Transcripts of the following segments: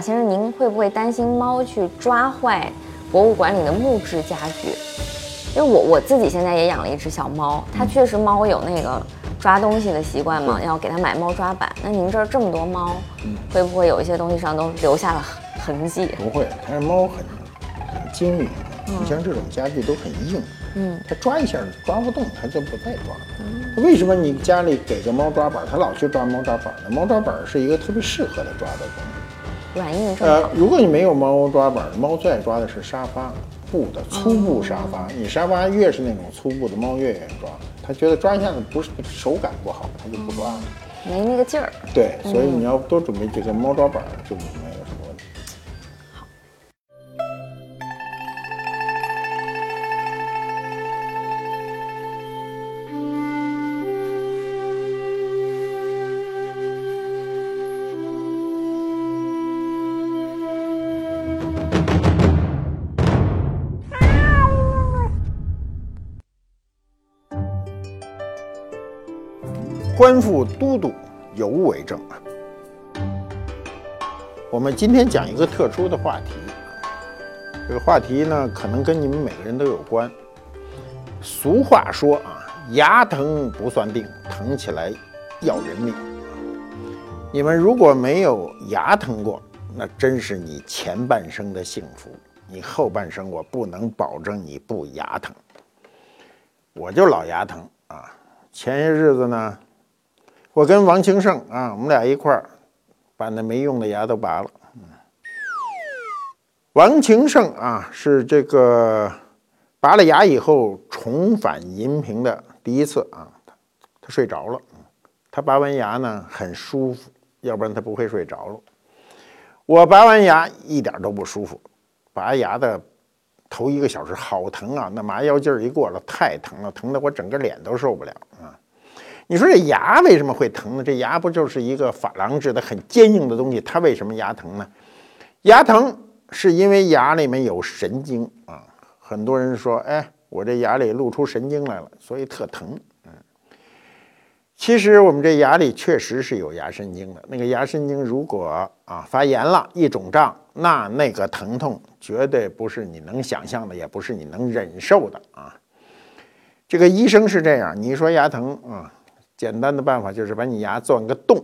马先生，您会不会担心猫去抓坏博物馆里的木质家具？因为我我自己现在也养了一只小猫，它确实猫有那个抓东西的习惯嘛，要给它买猫抓板。那您这儿这么多猫，会不会有一些东西上都留下了痕迹？不会，但是猫很很精明，你像这种家具都很硬，嗯，它抓一下抓不动，它就不再抓。为什么你家里给个猫抓板，它老去抓猫抓板呢？猫抓板是一个特别适合它抓的东西。软硬正好。如果你没有猫抓板，猫最爱抓的是沙发。布的粗布沙发，你沙发越是那种粗布的，猫越愿意抓。它觉得抓一下子不是手感不好，它就不抓了，没那个劲儿。对，所以你要多准备几个猫抓板就没官复都督尤为正啊！我们今天讲一个特殊的话题，这个话题呢，可能跟你们每个人都有关。俗话说啊，牙疼不算病，疼起来要人命。你们如果没有牙疼过，那真是你前半生的幸福。你后半生，我不能保证你不牙疼。我就老牙疼啊！前些日子呢。我跟王清盛啊，我们俩一块儿把那没用的牙都拔了。王清盛啊，是这个拔了牙以后重返银屏的第一次啊，他睡着了。他拔完牙呢很舒服，要不然他不会睡着了。我拔完牙一点都不舒服，拔牙的头一个小时好疼啊，那麻药劲儿一过了，太疼了，疼得我整个脸都受不了啊。你说这牙为什么会疼呢？这牙不就是一个珐琅质的很坚硬的东西，它为什么牙疼呢？牙疼是因为牙里面有神经啊。很多人说，哎，我这牙里露出神经来了，所以特疼。嗯，其实我们这牙里确实是有牙神经的。那个牙神经如果啊发炎了，一肿胀，那那个疼痛绝对不是你能想象的，也不是你能忍受的啊。这个医生是这样，你说牙疼啊。简单的办法就是把你牙钻个洞，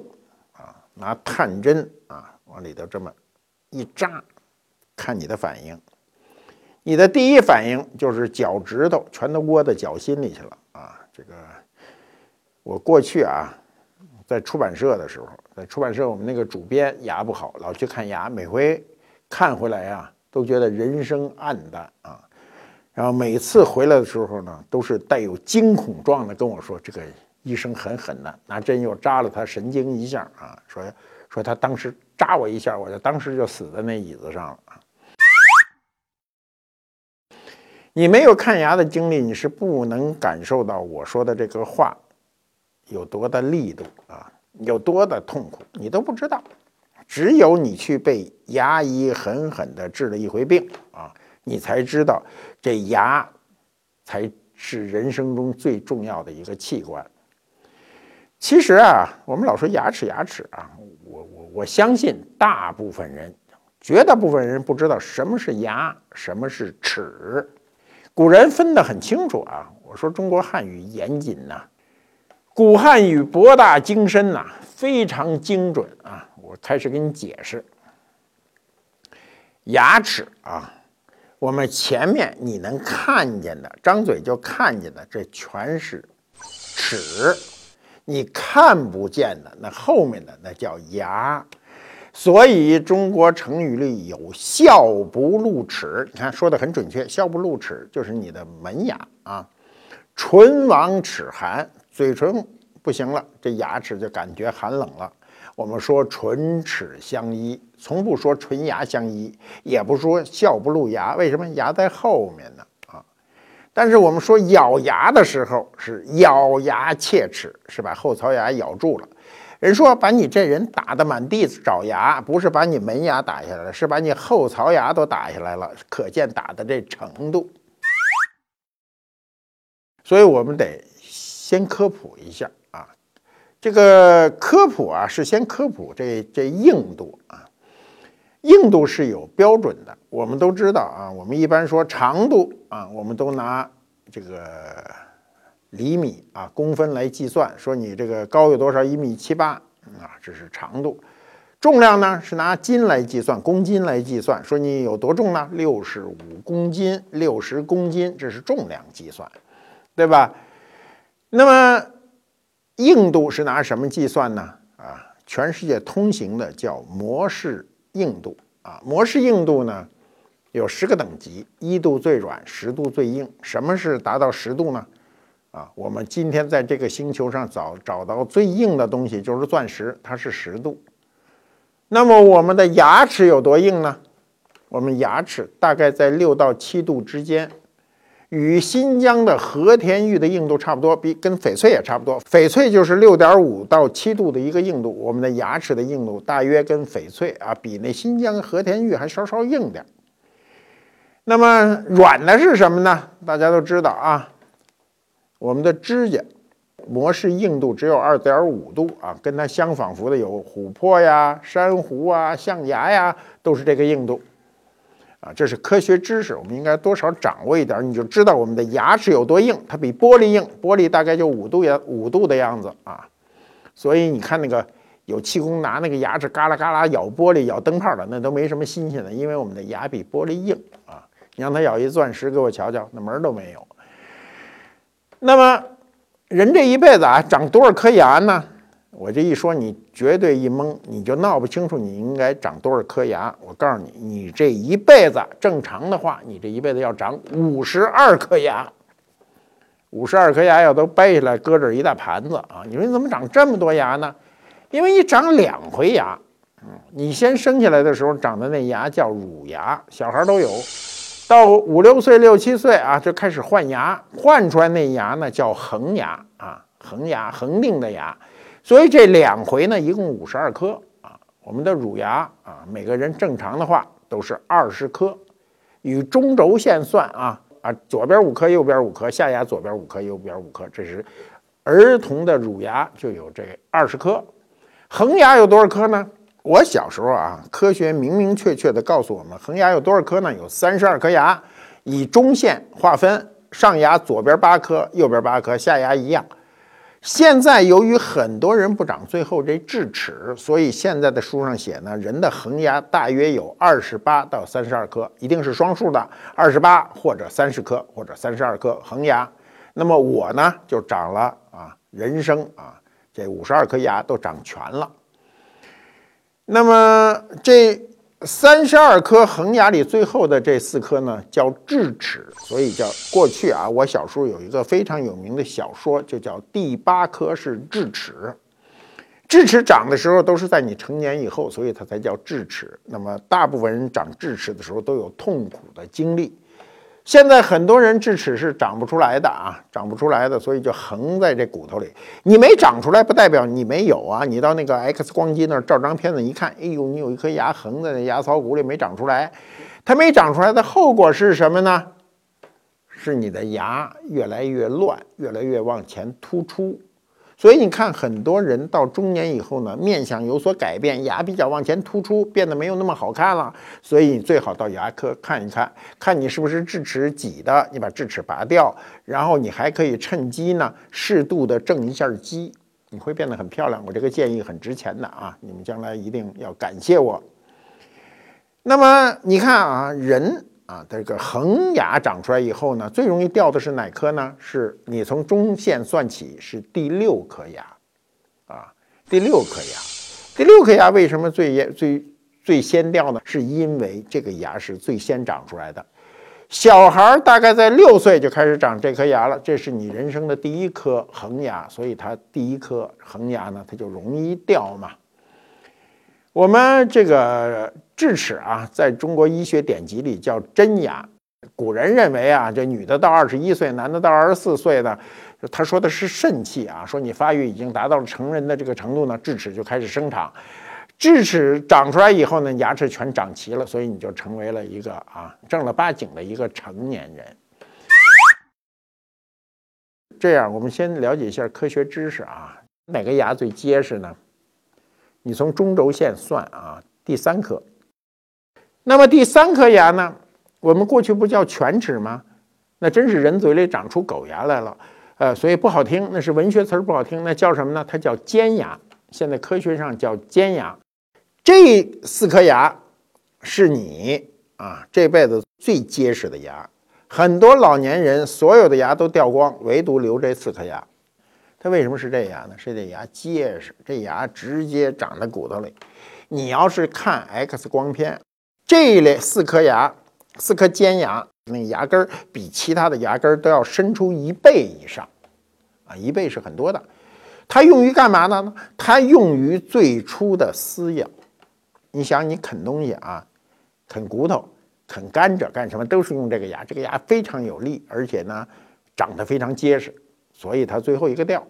啊，拿探针啊往里头这么一扎，看你的反应。你的第一反应就是脚趾头全都窝到脚心里去了啊！这个我过去啊，在出版社的时候，在出版社我们那个主编牙不好，老去看牙，每回看回来呀，都觉得人生暗淡啊。然后每次回来的时候呢，都是带有惊恐状的跟我说这个。医生狠狠的拿针又扎了他神经一下啊，说说他当时扎我一下，我就当时就死在那椅子上了啊。你没有看牙的经历，你是不能感受到我说的这个话有多大力度啊，有多大痛苦，你都不知道。只有你去被牙医狠狠的治了一回病啊，你才知道这牙才是人生中最重要的一个器官。其实啊，我们老说牙齿，牙齿啊，我我我相信大部分人，绝大部分人不知道什么是牙，什么是齿。古人分得很清楚啊。我说中国汉语严谨呐，古汉语博大精深呐，非常精准啊。我开始给你解释，牙齿啊，我们前面你能看见的，张嘴就看见的，这全是齿。你看不见的那后面的那叫牙，所以中国成语里有“笑不露齿”。你看说的很准确，“笑不露齿”就是你的门牙啊。唇亡齿寒，嘴唇不行了，这牙齿就感觉寒冷了。我们说唇齿相依，从不说唇牙相依，也不说笑不露牙。为什么牙在后面呢？但是我们说咬牙的时候是咬牙切齿，是把后槽牙咬住了。人说把你这人打得满地找牙，不是把你门牙打下来了，是把你后槽牙都打下来了，可见打的这程度。所以我们得先科普一下啊，这个科普啊是先科普这这硬度啊。硬度是有标准的，我们都知道啊。我们一般说长度啊，我们都拿这个厘米啊、公分来计算，说你这个高有多少，一米七八啊，这是长度。重量呢是拿斤来计算，公斤来计算，说你有多重呢？六十五公斤，六十公斤，这是重量计算，对吧？那么硬度是拿什么计算呢？啊，全世界通行的叫模式。硬度啊，模式硬度呢有十个等级，一度最软，十度最硬。什么是达到十度呢？啊，我们今天在这个星球上找找到最硬的东西就是钻石，它是十度。那么我们的牙齿有多硬呢？我们牙齿大概在六到七度之间。与新疆的和田玉的硬度差不多，比跟翡翠也差不多。翡翠就是六点五到七度的一个硬度，我们的牙齿的硬度大约跟翡翠啊，比那新疆和田玉还稍稍硬点。那么软的是什么呢？大家都知道啊，我们的指甲模式硬度只有二点五度啊，跟它相仿佛的有琥珀呀、珊瑚啊、象牙呀，都是这个硬度。啊，这是科学知识，我们应该多少掌握一点，你就知道我们的牙齿有多硬。它比玻璃硬，玻璃大概就五度呀，五度的样子啊。所以你看那个有气功拿那个牙齿嘎啦嘎啦咬玻璃、咬灯泡的，那都没什么新鲜的，因为我们的牙比玻璃硬啊。你让他咬一钻石给我瞧瞧，那门都没有。那么人这一辈子啊，长多少颗牙呢？我这一说，你绝对一懵，你就闹不清楚你应该长多少颗牙。我告诉你，你这一辈子正常的话，你这一辈子要长五十二颗牙。五十二颗牙要都掰下来，搁这一大盘子啊！你说你怎么长这么多牙呢？因为你长两回牙。嗯，你先生下来的时候长的那牙叫乳牙，小孩都有。到五六岁、六七岁啊，就开始换牙，换出来那牙呢叫恒牙啊，恒牙，恒定的牙。所以这两回呢，一共五十二颗啊。我们的乳牙啊，每个人正常的话都是二十颗，与中轴线算啊啊，左边五颗，右边五颗，下牙左边五颗，右边五颗，这是儿童的乳牙就有这二十颗。恒牙有多少颗呢？我小时候啊，科学明明确确的告诉我们，恒牙有多少颗呢？有三十二颗牙，以中线划分，上牙左边八颗，右边八颗，下牙一样。现在由于很多人不长最后这智齿，所以现在的书上写呢，人的恒牙大约有二十八到三十二颗，一定是双数的，二十八或者三十颗或者三十二颗恒牙。那么我呢就长了啊，人生啊这五十二颗牙都长全了。那么这。三十二颗恒牙里最后的这四颗呢，叫智齿，所以叫过去啊。我小时候有一个非常有名的小说，就叫第八颗是智齿。智齿长的时候都是在你成年以后，所以它才叫智齿。那么大部分人长智齿的时候都有痛苦的经历。现在很多人智齿是长不出来的啊，长不出来的，所以就横在这骨头里。你没长出来，不代表你没有啊。你到那个 X 光机那儿照张片子一看，哎呦，你有一颗牙横在那牙槽骨里没长出来。它没长出来的后果是什么呢？是你的牙越来越乱，越来越往前突出。所以你看，很多人到中年以后呢，面相有所改变，牙比较往前突出，变得没有那么好看了。所以你最好到牙科看一看，看你是不是智齿挤的，你把智齿拔掉，然后你还可以趁机呢，适度的正一下畸，你会变得很漂亮。我这个建议很值钱的啊，你们将来一定要感谢我。那么你看啊，人。啊，这个恒牙长出来以后呢，最容易掉的是哪颗呢？是你从中线算起是第六颗牙，啊，第六颗牙，第六颗牙为什么最最最先掉呢？是因为这个牙是最先长出来的。小孩大概在六岁就开始长这颗牙了，这是你人生的第一颗恒牙，所以它第一颗恒牙呢，它就容易掉嘛。我们这个智齿啊，在中国医学典籍里叫真牙。古人认为啊，这女的到二十一岁，男的到二十四岁呢，他说的是肾气啊，说你发育已经达到了成人的这个程度呢，智齿就开始生长。智齿长出来以后呢，牙齿全长齐了，所以你就成为了一个啊正儿八经的一个成年人。这样，我们先了解一下科学知识啊，哪个牙最结实呢？你从中轴线算啊，第三颗。那么第三颗牙呢？我们过去不叫犬齿吗？那真是人嘴里长出狗牙来了，呃，所以不好听，那是文学词儿不好听，那叫什么呢？它叫尖牙。现在科学上叫尖牙。这四颗牙是你啊这辈子最结实的牙。很多老年人所有的牙都掉光，唯独留这四颗牙。它为什么是这牙呢？是这牙结实，这牙直接长在骨头里。你要是看 X 光片。这一类四颗牙，四颗尖牙，那牙根儿比其他的牙根儿都要伸出一倍以上，啊，一倍是很多的。它用于干嘛呢？它用于最初的撕咬。你想，你啃东西啊，啃骨头、啃甘蔗干什么，都是用这个牙。这个牙非常有力，而且呢，长得非常结实，所以它最后一个掉。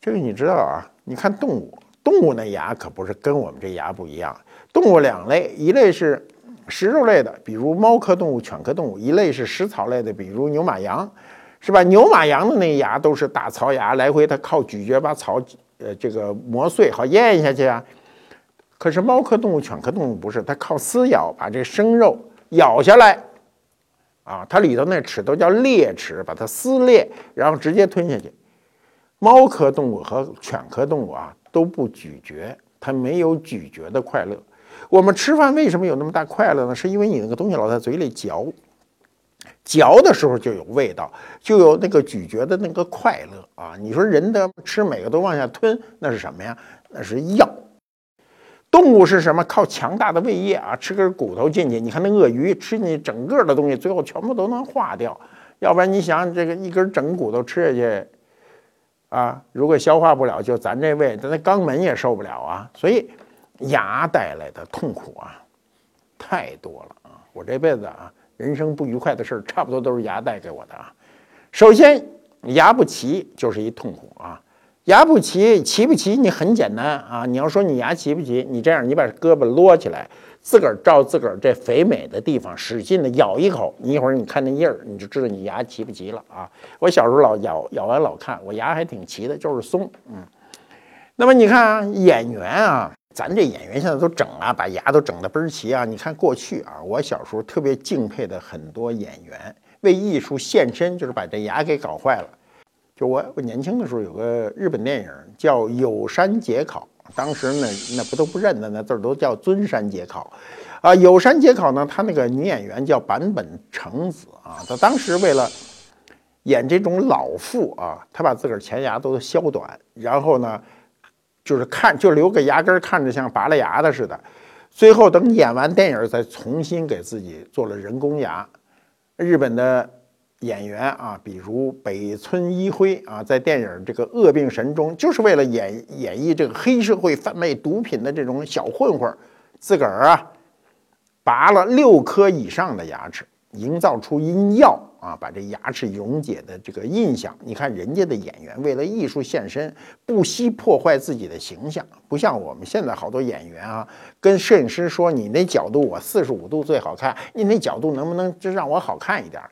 这个你知道啊？你看动物，动物那牙可不是跟我们这牙不一样。动物两类，一类是食肉类的，比如猫科动物、犬科动物；一类是食草类的，比如牛、马、羊，是吧？牛、马、羊的那牙都是大槽牙，来回它靠咀嚼把草呃这个磨碎，好咽下去啊。可是猫科动物、犬科动物不是，它靠撕咬把这生肉咬下来，啊，它里头那齿都叫裂齿，把它撕裂，然后直接吞下去。猫科动物和犬科动物啊都不咀嚼，它没有咀嚼的快乐。我们吃饭为什么有那么大快乐呢？是因为你那个东西老在嘴里嚼，嚼的时候就有味道，就有那个咀嚼的那个快乐啊！你说人的吃每个都往下吞，那是什么呀？那是药。动物是什么？靠强大的胃液啊，吃根骨头进去。你看那鳄鱼吃进去整个的东西，最后全部都能化掉。要不然你想这个一根整骨头吃下去，啊，如果消化不了，就咱这胃，咱那肛门也受不了啊。所以。牙带来的痛苦啊，太多了啊！我这辈子啊，人生不愉快的事儿，差不多都是牙带给我的啊。首先，牙不齐就是一痛苦啊。牙不齐，齐不齐？你很简单啊。你要说你牙齐不齐，你这样，你把胳膊摞起来，自个儿照自个儿这肥美的地方使劲的咬一口，你一会儿你看那印儿，你就知道你牙齐不齐了啊。我小时候老咬，咬完老看，我牙还挺齐的，就是松。嗯。那么你看啊，演员啊。咱这演员现在都整啊，把牙都整得倍儿齐啊！你看过去啊，我小时候特别敬佩的很多演员，为艺术献身，就是把这牙给搞坏了。就我我年轻的时候有个日本电影叫《有山节考》，当时呢那不都不认得那字儿都叫尊山节考啊。有山节考呢，他那个女演员叫坂本成子啊，她当时为了演这种老妇啊，她把自个儿前牙都削短，然后呢。就是看，就留个牙根儿，看着像拔了牙的似的。最后等演完电影，再重新给自己做了人工牙。日本的演员啊，比如北村一辉啊，在电影这个《恶病神》中，就是为了演演绎这个黑社会贩卖毒品的这种小混混，自个儿啊拔了六颗以上的牙齿，营造出因药。啊，把这牙齿溶解的这个印象，你看人家的演员为了艺术献身，不惜破坏自己的形象，不像我们现在好多演员啊，跟摄影师说你那角度我四十五度最好看，你那角度能不能就让我好看一点？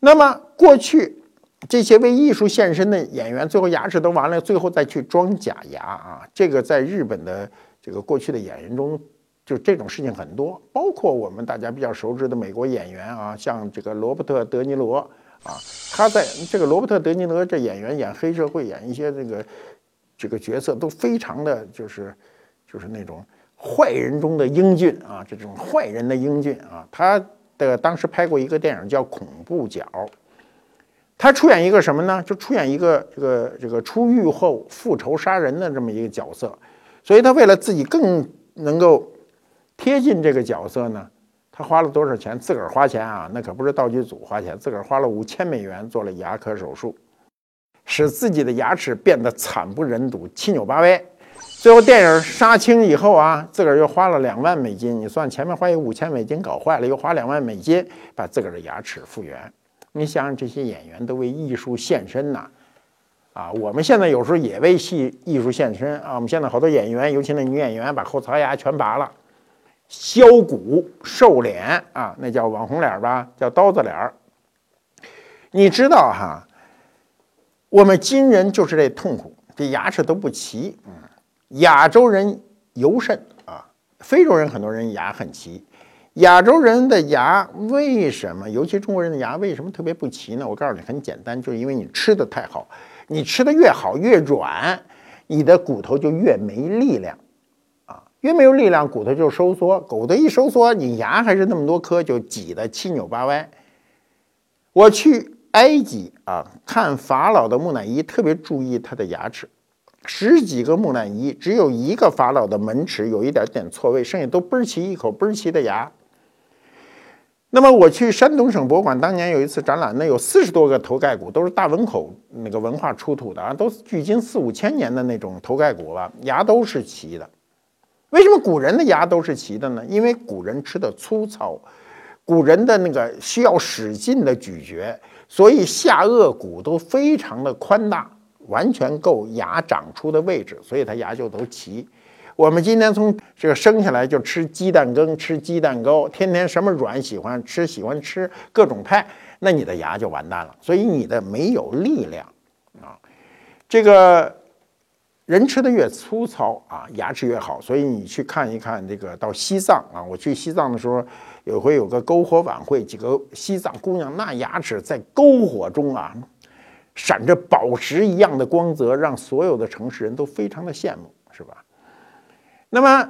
那么过去这些为艺术献身的演员，最后牙齿都完了，最后再去装假牙啊，这个在日本的这个过去的演员中。就这种事情很多，包括我们大家比较熟知的美国演员啊，像这个罗伯特·德尼罗啊，他在这个罗伯特·德尼罗这演员演黑社会，演一些这个这个角色都非常的就是就是那种坏人中的英俊啊，这种坏人的英俊啊。他的当时拍过一个电影叫《恐怖角》，他出演一个什么呢？就出演一个这个这个出狱后复仇杀人的这么一个角色，所以他为了自己更能够。贴近这个角色呢，他花了多少钱？自个儿花钱啊，那可不是道具组花钱，自个儿花了五千美元做了牙科手术，使自己的牙齿变得惨不忍睹、七扭八歪。最后电影杀青以后啊，自个儿又花了两万美金，你算前面花一五千美金搞坏了，又花两万美金把自个儿的牙齿复原。你想想，这些演员都为艺术献身呐，啊，我们现在有时候也为戏艺术献身啊。我们现在好多演员，尤其那女演员，把后槽牙全拔了。削骨瘦脸啊，那叫网红脸吧，叫刀子脸儿。你知道哈，我们今人就是这痛苦，这牙齿都不齐。嗯，亚洲人尤甚啊，非洲人很多人牙很齐，亚洲人的牙为什么，尤其中国人的牙为什么特别不齐呢？我告诉你，很简单，就是因为你吃的太好，你吃的越好越软，你的骨头就越没力量，啊，越没有力量，骨头就收缩，骨头一收缩，你牙还是那么多颗，就挤得七扭八歪。我去埃及啊，看法老的木乃伊，特别注意他的牙齿。十几个木乃伊，只有一个法老的门齿有一点点错位，剩下都倍儿齐，一口倍儿齐的牙。那么我去山东省博物馆，当年有一次展览，那有四十多个头盖骨，都是大汶口那个文化出土的啊，都是距今四五千年的那种头盖骨了，牙都是齐的。为什么古人的牙都是齐的呢？因为古人吃的粗糙，古人的那个需要使劲的咀嚼，所以下颚骨都非常的宽大。完全够牙长出的位置，所以它牙就都齐。我们今天从这个生下来就吃鸡蛋羹、吃鸡蛋糕，天天什么软喜欢吃，喜欢吃各种派，那你的牙就完蛋了。所以你的没有力量啊。这个人吃的越粗糙啊，牙齿越好。所以你去看一看这个到西藏啊，我去西藏的时候，有回有个篝火晚会，几个西藏姑娘那牙齿在篝火中啊。闪着宝石一样的光泽，让所有的城市人都非常的羡慕，是吧？那么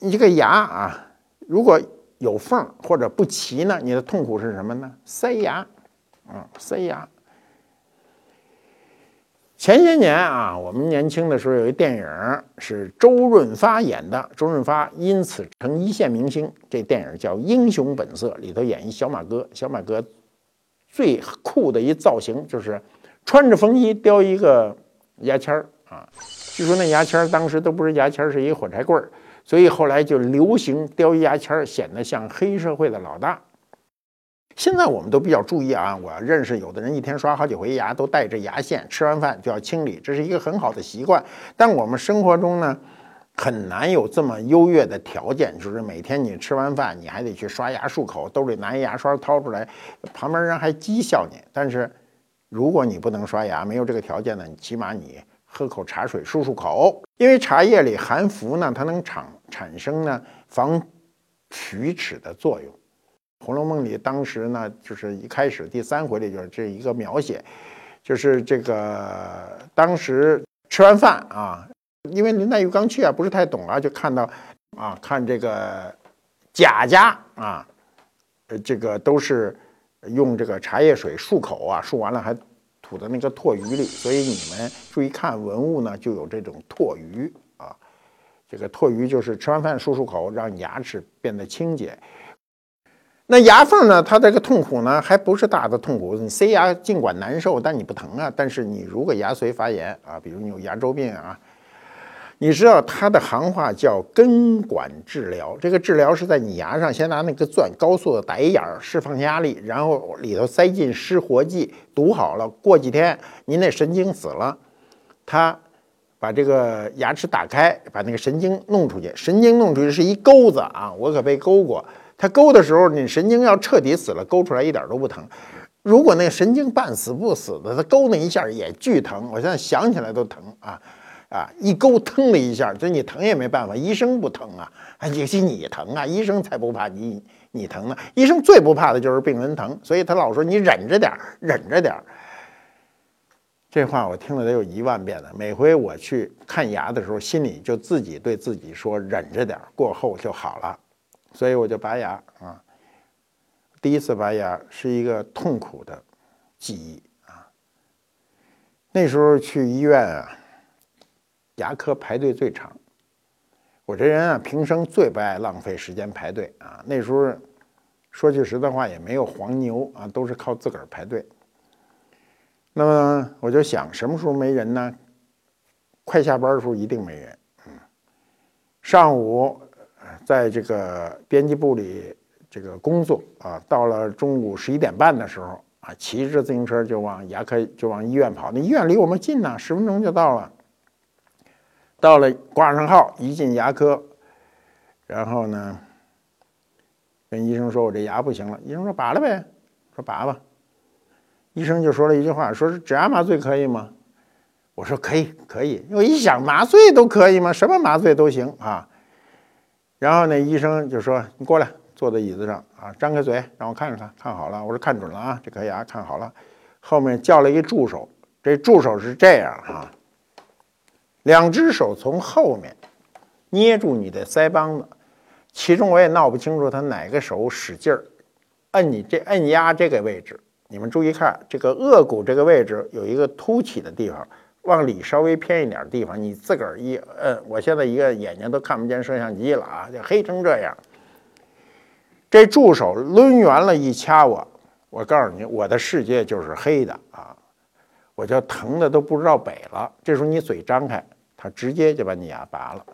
你这个牙啊，如果有缝或者不齐呢，你的痛苦是什么呢？塞牙，啊，塞牙。前些年啊，我们年轻的时候有一电影是周润发演的，周润发因此成一线明星。这电影叫《英雄本色》，里头演一小马哥，小马哥最酷的一造型就是。穿着风衣叼一个牙签儿啊，据说那牙签儿当时都不是牙签儿，是一个火柴棍儿，所以后来就流行叼一牙签儿，显得像黑社会的老大。现在我们都比较注意啊，我认识有的人一天刷好几回牙，都带着牙线，吃完饭就要清理，这是一个很好的习惯。但我们生活中呢，很难有这么优越的条件，就是每天你吃完饭你还得去刷牙漱口，兜里拿一牙刷掏出来，旁边人还讥笑你，但是。如果你不能刷牙，没有这个条件呢，你起码你喝口茶水漱漱口，因为茶叶里含氟呢，它能产产生呢防龋齿的作用。《红楼梦》里当时呢，就是一开始第三回里就是这一个描写，就是这个当时吃完饭啊，因为林黛玉刚去啊，不是太懂啊，就看到啊，看这个贾家啊，呃，这个都是。用这个茶叶水漱口啊，漱完了还吐在那个唾盂里，所以你们注意看文物呢，就有这种唾盂啊。这个唾盂就是吃完饭漱漱口，让牙齿变得清洁。那牙缝呢，它这个痛苦呢，还不是大的痛苦。你塞牙尽管难受，但你不疼啊。但是你如果牙髓发炎啊，比如你有牙周病啊。你知道它的行话叫根管治疗，这个治疗是在你牙上先拿那个钻高速的打一眼儿，释放压力，然后里头塞进失活剂，堵好了。过几天您那神经死了，他把这个牙齿打开，把那个神经弄出去。神经弄出去是一钩子啊，我可被勾过。他勾的时候，你神经要彻底死了，勾出来一点都不疼。如果那神经半死不死的，他勾那一下也巨疼。我现在想起来都疼啊。啊，一勾腾了一下，就你疼也没办法，医生不疼啊，尤其你疼啊，医生才不怕你你疼呢。医生最不怕的就是病人疼，所以他老说你忍着点儿，忍着点儿。这话我听了得有一万遍了。每回我去看牙的时候，心里就自己对自己说忍着点儿，过后就好了。所以我就拔牙啊。第一次拔牙是一个痛苦的记忆啊。那时候去医院啊。牙科排队最长，我这人啊，平生最不爱浪费时间排队啊。那时候说句实在话，也没有黄牛啊，都是靠自个儿排队。那么我就想，什么时候没人呢？快下班的时候一定没人。嗯，上午在这个编辑部里这个工作啊，到了中午十一点半的时候啊，骑着自行车就往牙科就往医院跑。那医院离我们近呢，十分钟就到了。到了挂上号，一进牙科，然后呢，跟医生说：“我这牙不行了。”医生说：“拔了呗。”说：“拔吧。”医生就说了一句话：“说是指压麻醉可以吗？”我说：“可以，可以。”我一想，麻醉都可以吗？什么麻醉都行啊。然后那医生就说：“你过来，坐在椅子上啊，张开嘴，让我看着看，看好了。”我说：“看准了啊，这颗牙看好了。”后面叫了一助手，这助手是这样啊，两只手从后面捏住你的腮帮子，其中我也闹不清楚他哪个手使劲儿，摁你这摁压这个位置。你们注意看，这个颚骨这个位置有一个凸起的地方。往里稍微偏一点的地方，你自个儿一摁，我现在一个眼睛都看不见摄像机了啊，就黑成这样。这助手抡圆了一掐我，我告诉你，我的世界就是黑的啊，我就疼的都不知道北了。这时候你嘴张开，他直接就把你牙拔了。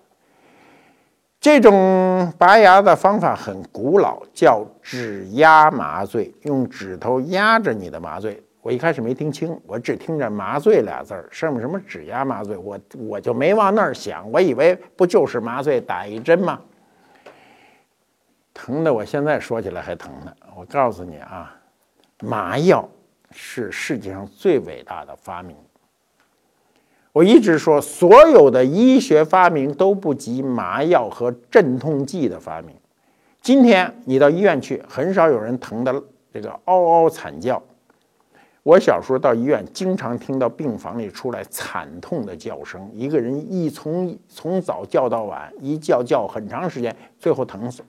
这种拔牙的方法很古老，叫指压麻醉，用指头压着你的麻醉。我一开始没听清，我只听着“麻醉”俩字儿，上面什么指压麻醉，我我就没往那儿想，我以为不就是麻醉打一针吗？疼的，我现在说起来还疼呢。我告诉你啊，麻药是世界上最伟大的发明。我一直说，所有的医学发明都不及麻药和镇痛剂的发明。今天你到医院去，很少有人疼的这个嗷嗷惨叫。我小时候到医院，经常听到病房里出来惨痛的叫声，一个人一从从早叫到晚，一叫叫很长时间，最后疼死。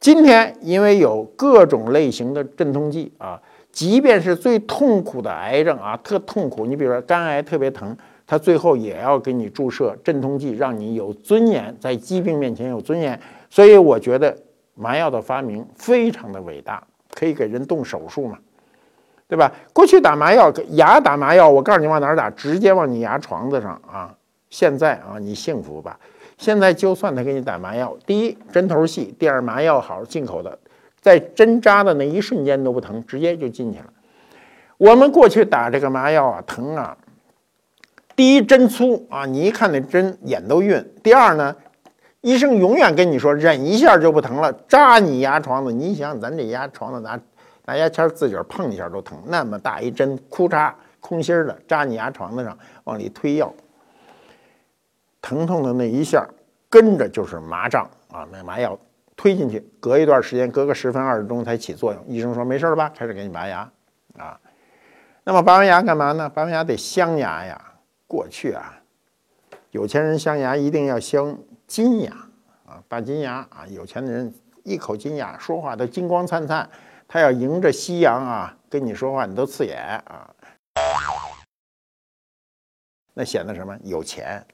今天因为有各种类型的镇痛剂啊，即便是最痛苦的癌症啊，特痛苦，你比如说肝癌特别疼，他最后也要给你注射镇痛剂，让你有尊严，在疾病面前有尊严。所以我觉得麻药的发明非常的伟大，可以给人动手术嘛。对吧？过去打麻药，牙打麻药，我告诉你往哪儿打，直接往你牙床子上啊。现在啊，你幸福吧？现在就算他给你打麻药，第一针头细，第二麻药好，进口的，在针扎的那一瞬间都不疼，直接就进去了。我们过去打这个麻药啊，疼啊。第一针粗啊，你一看那针眼都晕。第二呢，医生永远跟你说忍一下就不疼了，扎你牙床子。你想咱这牙床子拿。拿牙签自个儿碰一下都疼，那么大一针，哭嚓，空心儿的扎你牙床子上，往里推药，疼痛的那一下，跟着就是麻胀啊，那麻药推进去，隔一段时间，隔个十分二十钟才起作用。医生说没事了吧，开始给你拔牙啊。那么拔完牙干嘛呢？拔完牙得镶牙呀。过去啊，有钱人镶牙一定要镶金牙啊，大金牙啊，有钱的人一口金牙，说话都金光灿灿。他要迎着夕阳啊，跟你说话，你都刺眼啊。那显得什么有钱？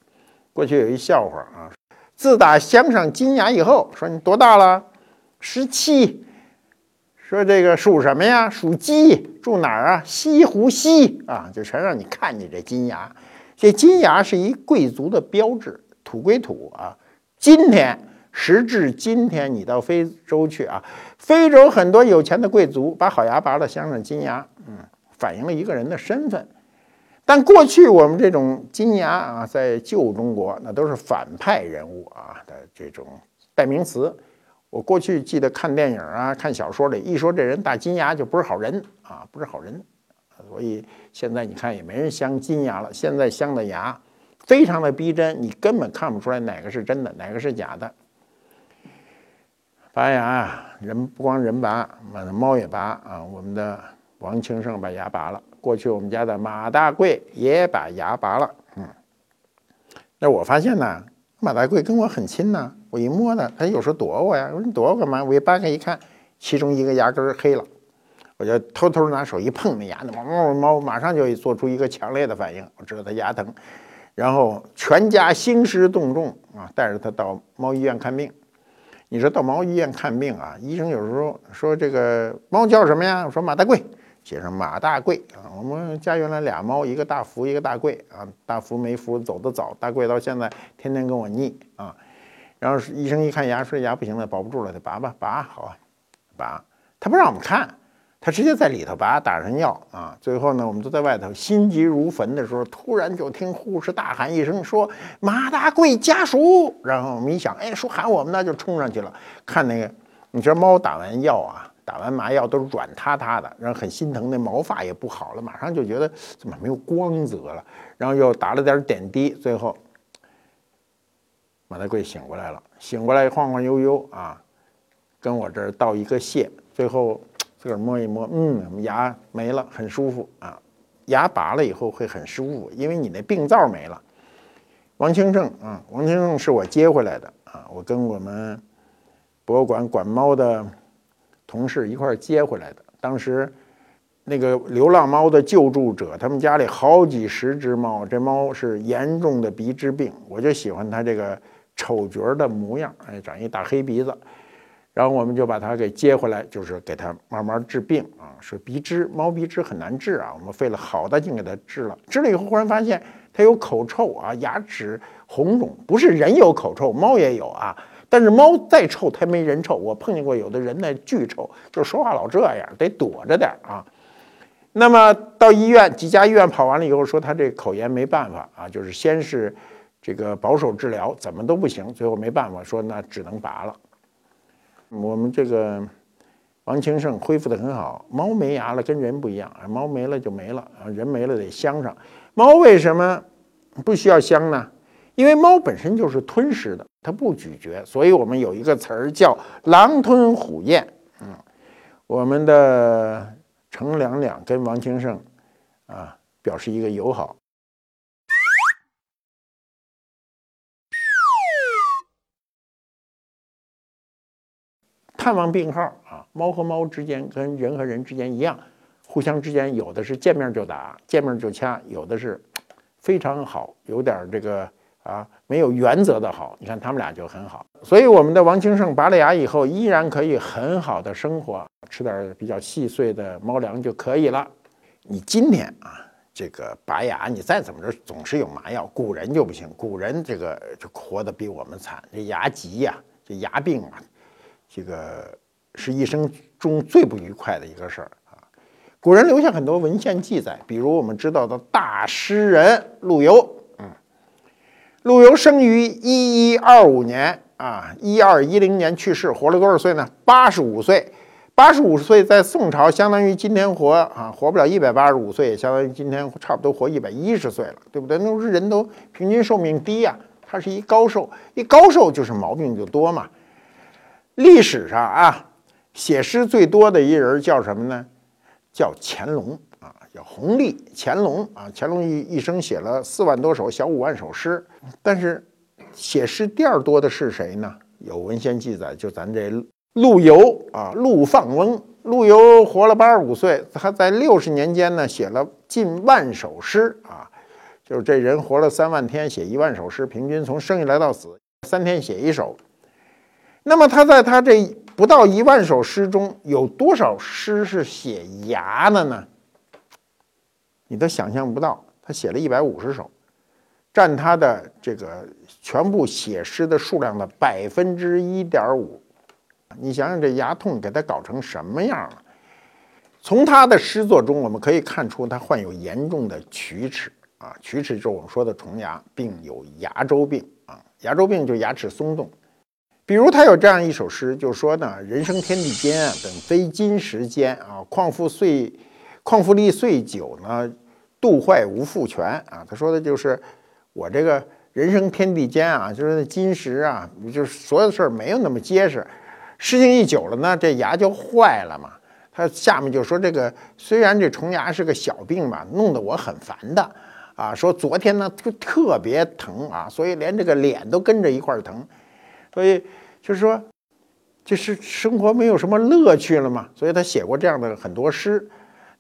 过去有一笑话啊，自打镶上金牙以后，说你多大了？十七。说这个属什么呀？属鸡。住哪儿啊？西湖西啊，就全让你看见这金牙。这金牙是一贵族的标志，土归土啊。今天。时至今天，你到非洲去啊，非洲很多有钱的贵族把好牙拔了，镶上金牙，嗯，反映了一个人的身份。但过去我们这种金牙啊，在旧中国那都是反派人物啊的这种代名词。我过去记得看电影啊、看小说里，一说这人大金牙就不是好人啊，不是好人。所以现在你看也没人镶金牙了，现在镶的牙非常的逼真，你根本看不出来哪个是真的，哪个是假的。拔牙啊，人不光人拔，猫也拔啊。我们的王清盛把牙拔了，过去我们家的马大贵也把牙拔了。嗯，那我发现呢，马大贵跟我很亲呢。我一摸呢，他有时候躲我呀。我说你躲我干嘛？我一掰开一看，其中一个牙根黑了，我就偷偷拿手一碰那牙，那猫猫马上就做出一个强烈的反应，我知道它牙疼，然后全家兴师动众啊，带着它到猫医院看病。你说到猫医院看病啊，医生有时候说这个猫叫什么呀？我说马大贵，写上马大贵啊。我们家原来俩猫，一个大福，一个大贵啊。大福没福，走得早，大贵到现在天天跟我腻啊。然后医生一看牙，说牙不行了，保不住了，得拔吧，拔好啊，拔。他不让我们看。他直接在里头拔，打上药啊。最后呢，我们都在外头心急如焚的时候，突然就听护士大喊一声说：“马大贵家属。”然后我们一想，哎，说喊我们呢，就冲上去了。看那个，你知道猫打完药啊，打完麻药都是软塌塌的，然后很心疼，那毛发也不好了，马上就觉得怎么没有光泽了。然后又打了点点滴，最后马大贵醒过来了，醒过来晃晃悠悠啊，跟我这儿道一个谢，最后自个儿摸一摸，嗯，牙没了，很舒服啊。牙拔了以后会很舒服，因为你那病灶没了。王清正啊，王清正是我接回来的啊，我跟我们博物馆管猫的同事一块接回来的。当时那个流浪猫的救助者，他们家里好几十只猫，这猫是严重的鼻支病，我就喜欢它这个丑角的模样，哎，长一大黑鼻子。然后我们就把它给接回来，就是给它慢慢治病啊。说鼻支，猫鼻支很难治啊，我们费了好大劲给它治了。治了以后，忽然发现它有口臭啊，牙齿红肿，不是人有口臭，猫也有啊。但是猫再臭，它没人臭。我碰见过有的人那巨臭，就说话老这样，得躲着点啊。那么到医院几家医院跑完了以后，说他这口炎没办法啊，就是先是这个保守治疗，怎么都不行，最后没办法，说那只能拔了。我们这个王清盛恢复的很好，猫没牙了跟人不一样啊，猫没了就没了啊，人没了得镶上。猫为什么不需要镶呢？因为猫本身就是吞食的，它不咀嚼，所以我们有一个词儿叫“狼吞虎咽”。嗯，我们的程两两跟王清盛啊表示一个友好。探望病号啊，猫和猫之间跟人和人之间一样，互相之间有的是见面就打，见面就掐，有的是非常好，有点这个啊没有原则的好。你看他们俩就很好，所以我们的王清盛拔了牙以后，依然可以很好的生活，吃点比较细碎的猫粮就可以了。你今天啊，这个拔牙，你再怎么着总是有麻药，古人就不行，古人这个就活得比我们惨，这牙疾呀，这牙病啊。这个是一生中最不愉快的一个事儿啊！古人留下很多文献记载，比如我们知道的大诗人陆游，陆游生于一一二五年啊，一二一零年去世，活了多少岁呢？八十五岁。八十五岁在宋朝相当于今天活啊，活不了一百八十五岁，也相当于今天差不多活一百一十岁了，对不对？那时候人都平均寿命低呀，他是一高寿，一高寿就是毛病就多嘛。历史上啊，写诗最多的一人叫什么呢？叫乾隆，叫弘历。乾隆啊，乾隆一一生写了四万多首，小五万首诗。但是写诗第二多的是谁呢？有文献记载，就咱这陆游啊，陆放翁。陆游活了八十五岁，他在六十年间呢，写了近万首诗啊，就是这人活了三万天，写一万首诗，平均从生下来到死三天写一首。那么他在他这不到一万首诗中有多少诗是写牙的呢？你都想象不到，他写了一百五十首，占他的这个全部写诗的数量的百分之一点五。你想想这牙痛给他搞成什么样了？从他的诗作中我们可以看出，他患有严重的龋齿啊，龋齿就是我们说的虫牙，并有牙周病啊，牙周病就是牙齿松动。比如他有这样一首诗，就说呢：“人生天地间啊，本非金石坚啊，况复岁，况复历岁久呢，度坏无复全啊。”他说的就是我这个人生天地间啊，就是那金石啊，就是所有的事儿没有那么结实，时间一久了呢，这牙就坏了嘛。他下面就说这个虽然这虫牙是个小病吧，弄得我很烦的啊。说昨天呢就特别疼啊，所以连这个脸都跟着一块儿疼，所以。就是说，就是生活没有什么乐趣了嘛，所以他写过这样的很多诗。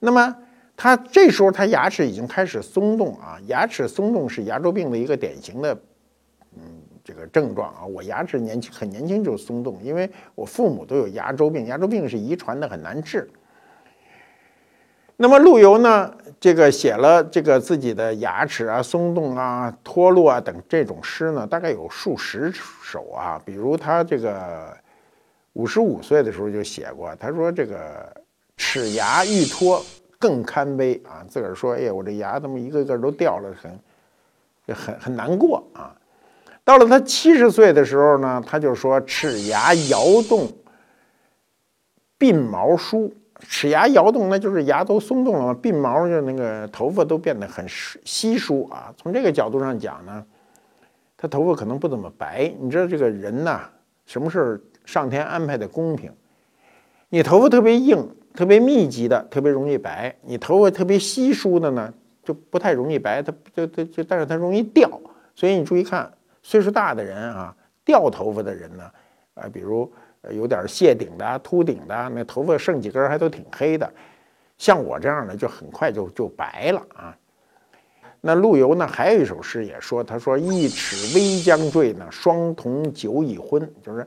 那么他这时候他牙齿已经开始松动啊，牙齿松动是牙周病的一个典型的，嗯，这个症状啊。我牙齿年轻很年轻就松动，因为我父母都有牙周病，牙周病是遗传的，很难治。那么陆游呢，这个写了这个自己的牙齿啊松动啊脱落啊等这种诗呢，大概有数十首啊。比如他这个五十五岁的时候就写过，他说这个齿牙欲脱更堪悲啊，自个儿说，哎呀，我这牙怎么一个个都掉了，很很很难过啊。到了他七十岁的时候呢，他就说齿牙摇动，鬓毛疏。齿牙摇动，那就是牙都松动了嘛，鬓毛就那个头发都变得很稀疏啊。从这个角度上讲呢，他头发可能不怎么白。你知道这个人呐，什么事儿上天安排的公平？你头发特别硬、特别密集的，特别容易白；你头发特别稀疏的呢，就不太容易白。它就就就，但是它容易掉。所以你注意看，岁数大的人啊，掉头发的人呢，啊，比如有点谢顶的、秃顶的，那头发剩几根还都挺黑的。像我这样的，就很快就就白了啊。那陆游呢，还有一首诗也说，他说：“一尺微将坠呢，双瞳久已昏。”就是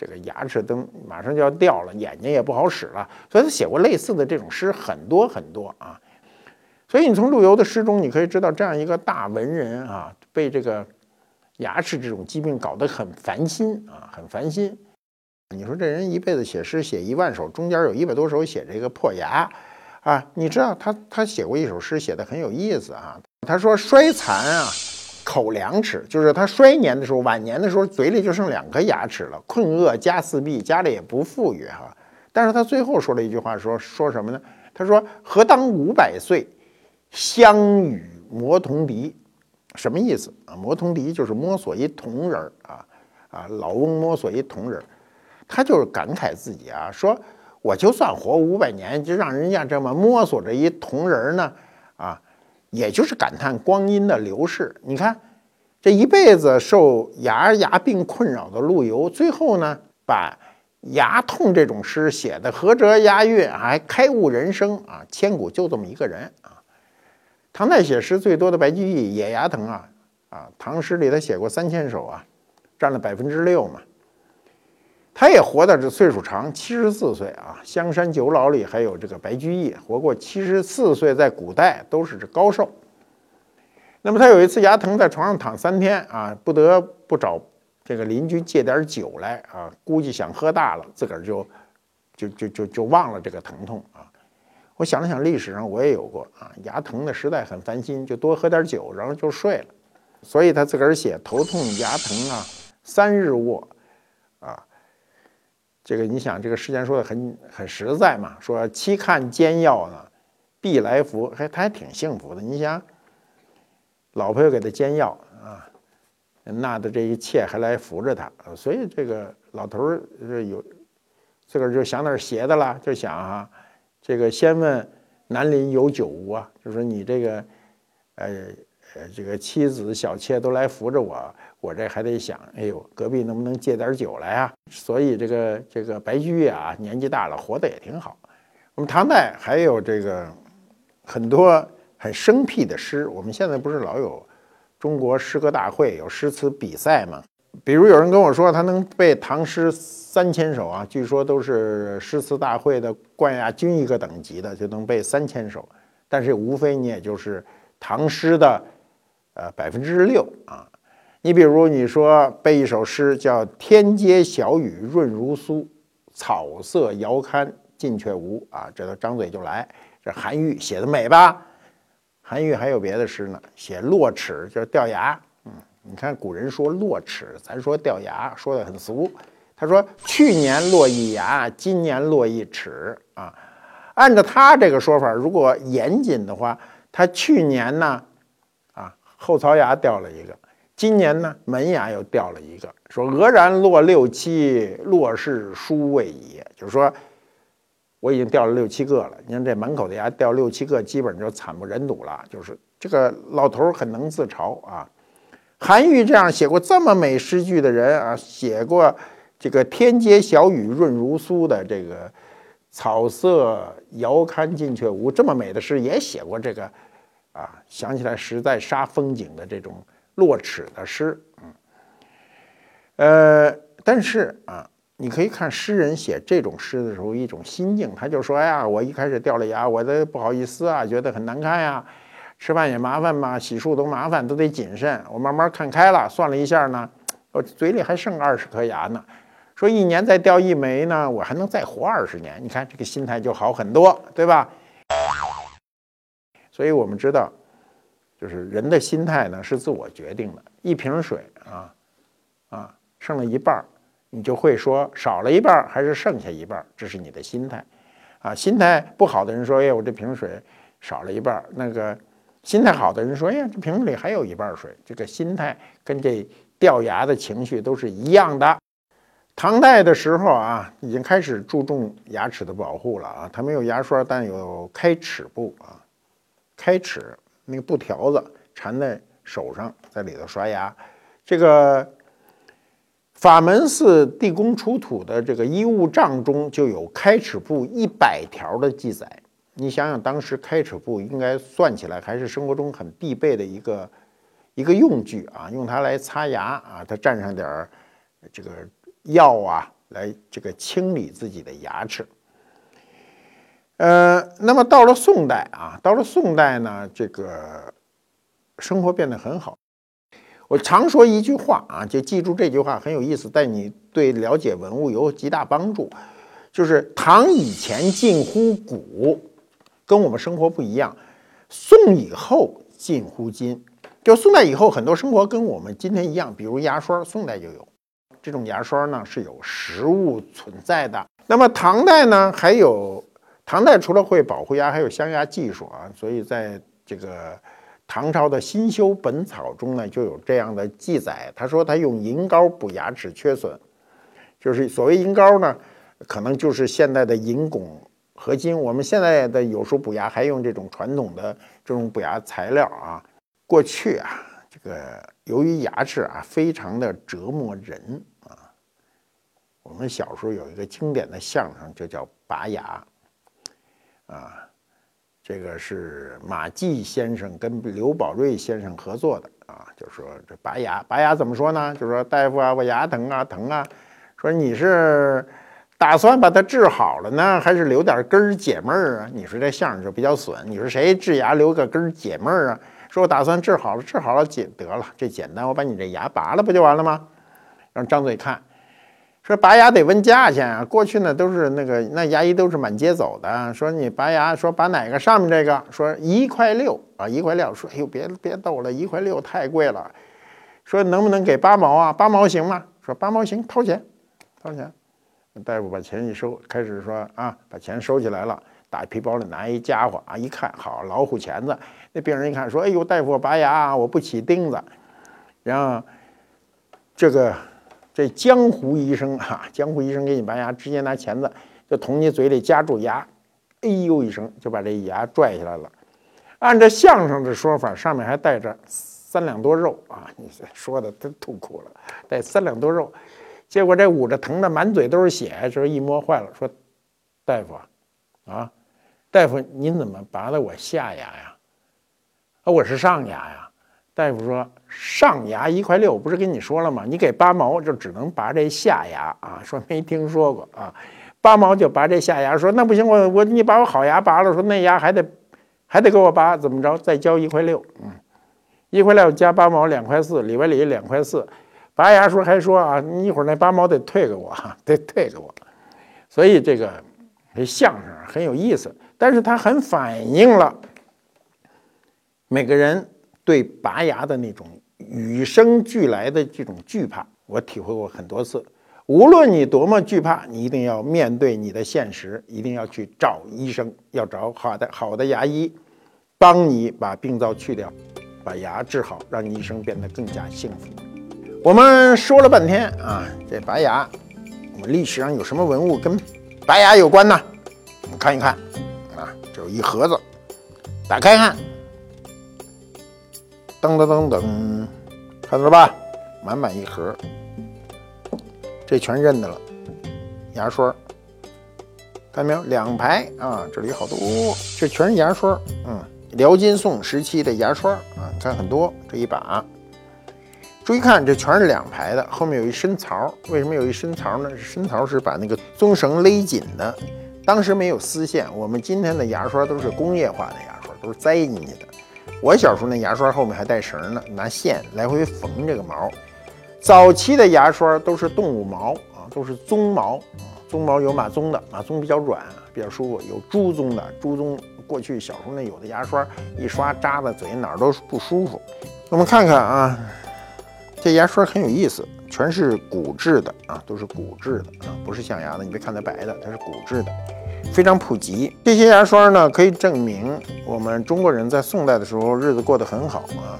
这个牙齿都马上就要掉了，眼睛也不好使了。所以他写过类似的这种诗很多很多啊。所以你从陆游的诗中，你可以知道，这样一个大文人啊，被这个牙齿这种疾病搞得很烦心啊，很烦心。你说这人一辈子写诗写一万首，中间有一百多首写这个破牙啊。你知道他他写过一首诗，写的很有意思啊。他说：“衰残啊，口两齿，就是他衰年的时候，晚年的时候，嘴里就剩两颗牙齿了。困厄家四壁，家里也不富裕哈。但是他最后说了一句话，说说什么呢？他说：‘何当五百岁，相与摩童敌。’什么意思啊？摩童敌就是摸索一铜人儿啊啊，老翁摸索一铜人儿，他就是感慨自己啊，说我就算活五百年，就让人家这么摸索着一铜人儿呢。”也就是感叹光阴的流逝。你看，这一辈子受牙牙病困扰的陆游，最后呢，把牙痛这种诗写的合辙押韵，还开悟人生啊！千古就这么一个人啊！唐代写诗最多的白居易野牙疼啊啊！唐诗里他写过三千首啊，占了百分之六嘛。他也活到这岁数长，七十四岁啊！香山九老里还有这个白居易，活过七十四岁，在古代都是这高寿。那么他有一次牙疼，在床上躺三天啊，不得不找这个邻居借点酒来啊，估计想喝大了，自个儿就就就就就忘了这个疼痛啊。我想了想，历史上我也有过啊，牙疼的实在很烦心，就多喝点酒，然后就睡了。所以他自个儿写头痛牙疼啊，三日卧。这个你想，这个诗间说的很很实在嘛，说妻看煎药呢，必来服，还他还挺幸福的。你想，老婆又给他煎药啊，那的这一切还来扶着他，所以这个老头儿有自个儿就想点邪的了，就想哈，这个先问南邻有酒无啊，就说你这个，呃呃，这个妻子小妾都来扶着我。我这还得想，哎呦，隔壁能不能借点酒来啊？所以这个这个白居易啊，年纪大了，活得也挺好。我们唐代还有这个很多很生僻的诗。我们现在不是老有中国诗歌大会有诗词比赛吗？比如有人跟我说他能背唐诗三千首啊，据说都是诗词大会的冠亚军一个等级的，就能背三千首。但是无非你也就是唐诗的呃百分之六啊。你比如你说背一首诗叫“天街小雨润如酥，草色遥看近却无”啊，这都张嘴就来。这韩愈写的美吧？韩愈还有别的诗呢，写落齿就是掉牙。嗯，你看古人说落齿，咱说掉牙，说的很俗。他说去年落一牙，今年落一齿啊。按照他这个说法，如果严谨的话，他去年呢，啊后槽牙掉了一个。今年呢，门牙又掉了一个，说俄然落六七，落是殊未矣。就是说，我已经掉了六七个了。你看这门口的牙掉六七个，基本就惨不忍睹了。就是这个老头很能自嘲啊。韩愈这样写过这么美诗句的人啊，写过这个“天街小雨润如酥”的这个“草色遥看近却无”这么美的诗，也写过这个啊，想起来实在煞风景的这种。落齿的诗，嗯，呃，但是啊，你可以看诗人写这种诗的时候一种心境，他就说：“哎呀，我一开始掉了牙，我的不好意思啊，觉得很难看呀，吃饭也麻烦嘛，洗漱都麻烦，都得谨慎。我慢慢看开了，算了一下呢，我嘴里还剩二十颗牙呢，说一年再掉一枚呢，我还能再活二十年。你看这个心态就好很多，对吧？所以我们知道。”就是人的心态呢，是自我决定的。一瓶水啊，啊，剩了一半儿，你就会说少了一半儿还是剩下一半儿，这是你的心态。啊，心态不好的人说：“哎，我这瓶水少了一半儿。”那个心态好的人说：“哎呀，这瓶子里还有一半水。”这个心态跟这掉牙的情绪都是一样的。唐代的时候啊，已经开始注重牙齿的保护了啊，它没有牙刷，但有开齿布啊，开齿那个布条子缠在手上，在里头刷牙。这个法门寺地宫出土的这个衣物帐中就有开齿布一百条的记载。你想想，当时开齿布应该算起来还是生活中很必备的一个一个用具啊，用它来擦牙啊，它蘸上点儿这个药啊，来这个清理自己的牙齿。呃，那么到了宋代啊，到了宋代呢，这个生活变得很好。我常说一句话啊，就记住这句话很有意思，对你对了解文物有极大帮助。就是唐以前近乎古。跟我们生活不一样，宋以后近乎今，就宋代以后很多生活跟我们今天一样，比如牙刷，宋代就有这种牙刷呢是有实物存在的。那么唐代呢，还有唐代除了会保护牙，还有镶牙技术啊，所以在这个唐朝的新修本草中呢就有这样的记载，他说他用银膏补牙齿缺损，就是所谓银膏呢，可能就是现代的银汞。合金，我们现在的有时候补牙还用这种传统的这种补牙材料啊。过去啊，这个由于牙齿啊非常的折磨人啊，我们小时候有一个经典的相声，就叫拔牙啊。这个是马季先生跟刘宝瑞先生合作的啊，就说这拔牙，拔牙怎么说呢？就说大夫啊，我牙疼啊，疼啊。说你是。打算把它治好了呢，还是留点根儿解闷儿啊？你说这相声就比较损。你说谁治牙留个根儿解闷儿啊？说我打算治好了，治好了解得了，这简单，我把你这牙拔了不就完了吗？让张嘴看，说拔牙得问价钱啊。过去呢都是那个那牙医都是满街走的，说你拔牙，说拔哪个上面这个，说一块六啊，一块六。说哎呦别别逗了，一块六太贵了。说能不能给八毛啊？八毛行吗？说八毛行，掏钱，掏钱。大夫把钱一收，开始说啊，把钱收起来了，大皮包里拿一家伙啊，一看好老虎钳子。那病人一看说：“哎呦，大夫，我拔牙，我不起钉子。”然后这个这江湖医生哈，江湖医生给你拔牙，直接拿钳子就捅你嘴里夹住牙，哎呦一声就把这牙拽下来了。按照相声的说法，上面还带着三两多肉啊，你说的真痛苦了，带三两多肉。结果这捂着疼的满嘴都是血，这一摸坏了，说：“大夫，啊，大夫，您怎么拔的我下牙呀？啊，我是上牙呀。”大夫说：“上牙一块六，不是跟你说了吗？你给八毛就只能拔这下牙啊。”说没听说过啊，八毛就拔这下牙。说那不行，我我你把我好牙拔了，说那牙还得还得给我拔，怎么着？再交一块六，嗯，一块六加八毛两块四，里外里两块四。拔牙时候还说啊，你一会儿那八毛得退给我，得退给我。所以这个这相声很有意思，但是它很反映了每个人对拔牙的那种与生俱来的这种惧怕。我体会过很多次，无论你多么惧怕，你一定要面对你的现实，一定要去找医生，要找好的好的牙医，帮你把病灶去掉，把牙治好，让你一生变得更加幸福。我们说了半天啊，这拔牙，我们历史上有什么文物跟拔牙有关呢？我们看一看啊，这有一盒子，打开看，噔噔噔噔，看到了吧？满满一盒，这全认得了，牙刷，看到没有？两排啊，这里好多，这全是牙刷，嗯，辽金宋时期的牙刷啊，看很多，这一把。注意看，这全是两排的，后面有一深槽。为什么有一深槽呢？深槽是把那个棕绳勒紧的。当时没有丝线，我们今天的牙刷都是工业化的牙刷，都是栽进去的。我小时候那牙刷后面还带绳呢，拿线来回缝这个毛。早期的牙刷都是动物毛啊，都是鬃毛啊。鬃毛有马鬃的，马鬃比较软，比较舒服；有猪鬃的，猪鬃过去小时候那有的牙刷一刷扎在嘴哪儿都不舒服。我们看看啊。这牙刷很有意思，全是骨质的啊，都是骨质的啊，不是象牙的。你别看它白的，它是骨质的，非常普及。这些牙刷呢，可以证明我们中国人在宋代的时候日子过得很好啊。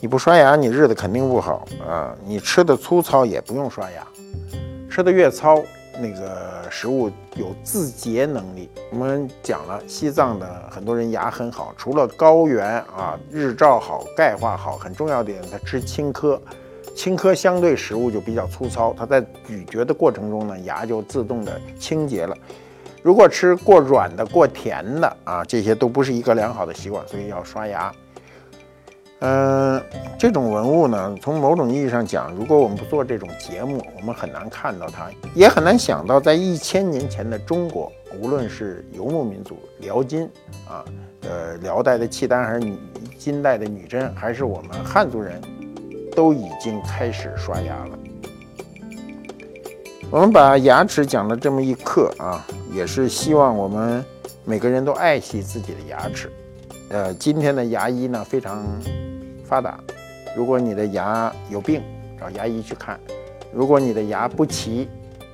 你不刷牙，你日子肯定不好啊！你吃的粗糙也不用刷牙，吃的越糙，那个食物有自洁能力。我们讲了，西藏的很多人牙很好，除了高原啊、日照好、钙化好，很重要的点，他吃青稞，青稞相对食物就比较粗糙，它在咀嚼的过程中呢，牙就自动的清洁了。如果吃过软的、过甜的啊，这些都不是一个良好的习惯，所以要刷牙。嗯，这种文物呢，从某种意义上讲，如果我们不做这种节目，我们很难看到它，也很难想到，在一千年前的中国，无论是游牧民族辽金啊，呃，辽代的契丹，还是女金代的女真，还是我们汉族人，都已经开始刷牙了。我们把牙齿讲了这么一课啊，也是希望我们每个人都爱惜自己的牙齿。呃，今天的牙医呢，非常。发达，如果你的牙有病，找牙医去看；如果你的牙不齐，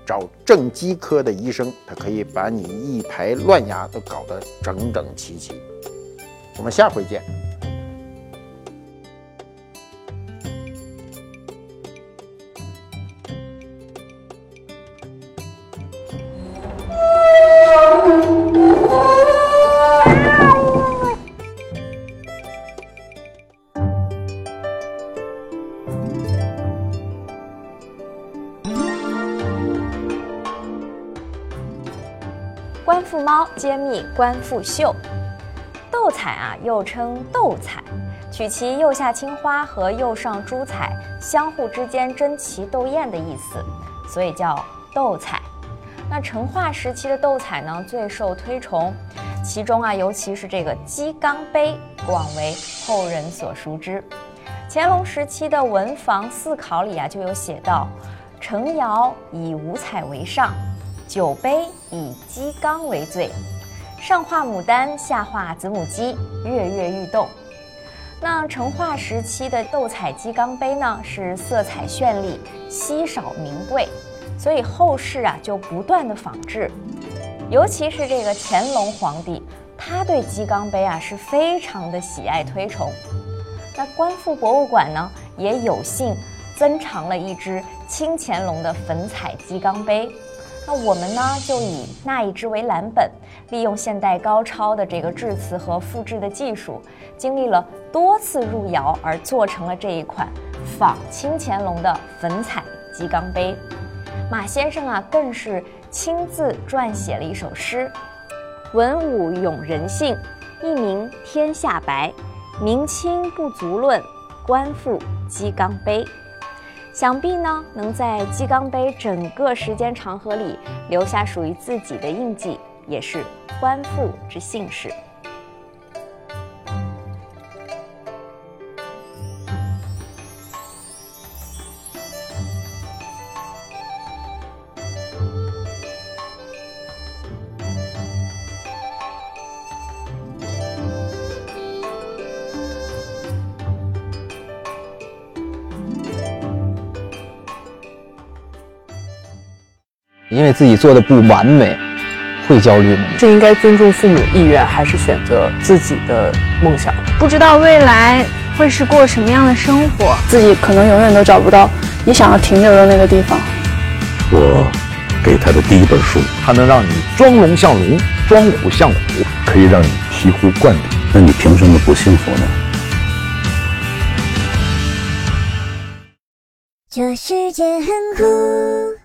找正畸科的医生，他可以把你一排乱牙都搞得整整齐齐。我们下回见。揭秘官复秀，斗彩啊，又称斗彩，取其右下青花和右上珠彩相互之间争奇斗艳的意思，所以叫斗彩。那成化时期的斗彩呢，最受推崇，其中啊，尤其是这个鸡缸杯，广为后人所熟知。乾隆时期的文房四考里啊，就有写到：成窑以五彩为上。酒杯以鸡缸为最，上画牡丹，下画子母鸡，跃跃欲动。那成化时期的斗彩鸡缸杯呢，是色彩绚丽，稀少名贵，所以后世啊就不断的仿制。尤其是这个乾隆皇帝，他对鸡缸杯啊是非常的喜爱推崇。那官复博物馆呢，也有幸增藏了一只清乾隆的粉彩鸡缸杯。那我们呢，就以那一只为蓝本，利用现代高超的这个制瓷和复制的技术，经历了多次入窑而做成了这一款仿清乾隆的粉彩鸡缸杯。马先生啊，更是亲自撰写了一首诗：“文武咏人性，一名天下白。明清不足论，官复鸡缸杯。”想必呢，能在鸡缸杯整个时间长河里留下属于自己的印记，也是官复之幸事。因为自己做的不完美，会焦虑吗？是应该尊重父母意愿，还是选择自己的梦想？不知道未来会是过什么样的生活，自己可能永远都找不到你想要停留的那个地方。我给他的第一本书，它能让你装龙像龙，装虎像虎，可以让你醍醐灌顶。那你凭什么不幸福呢？这世界很酷。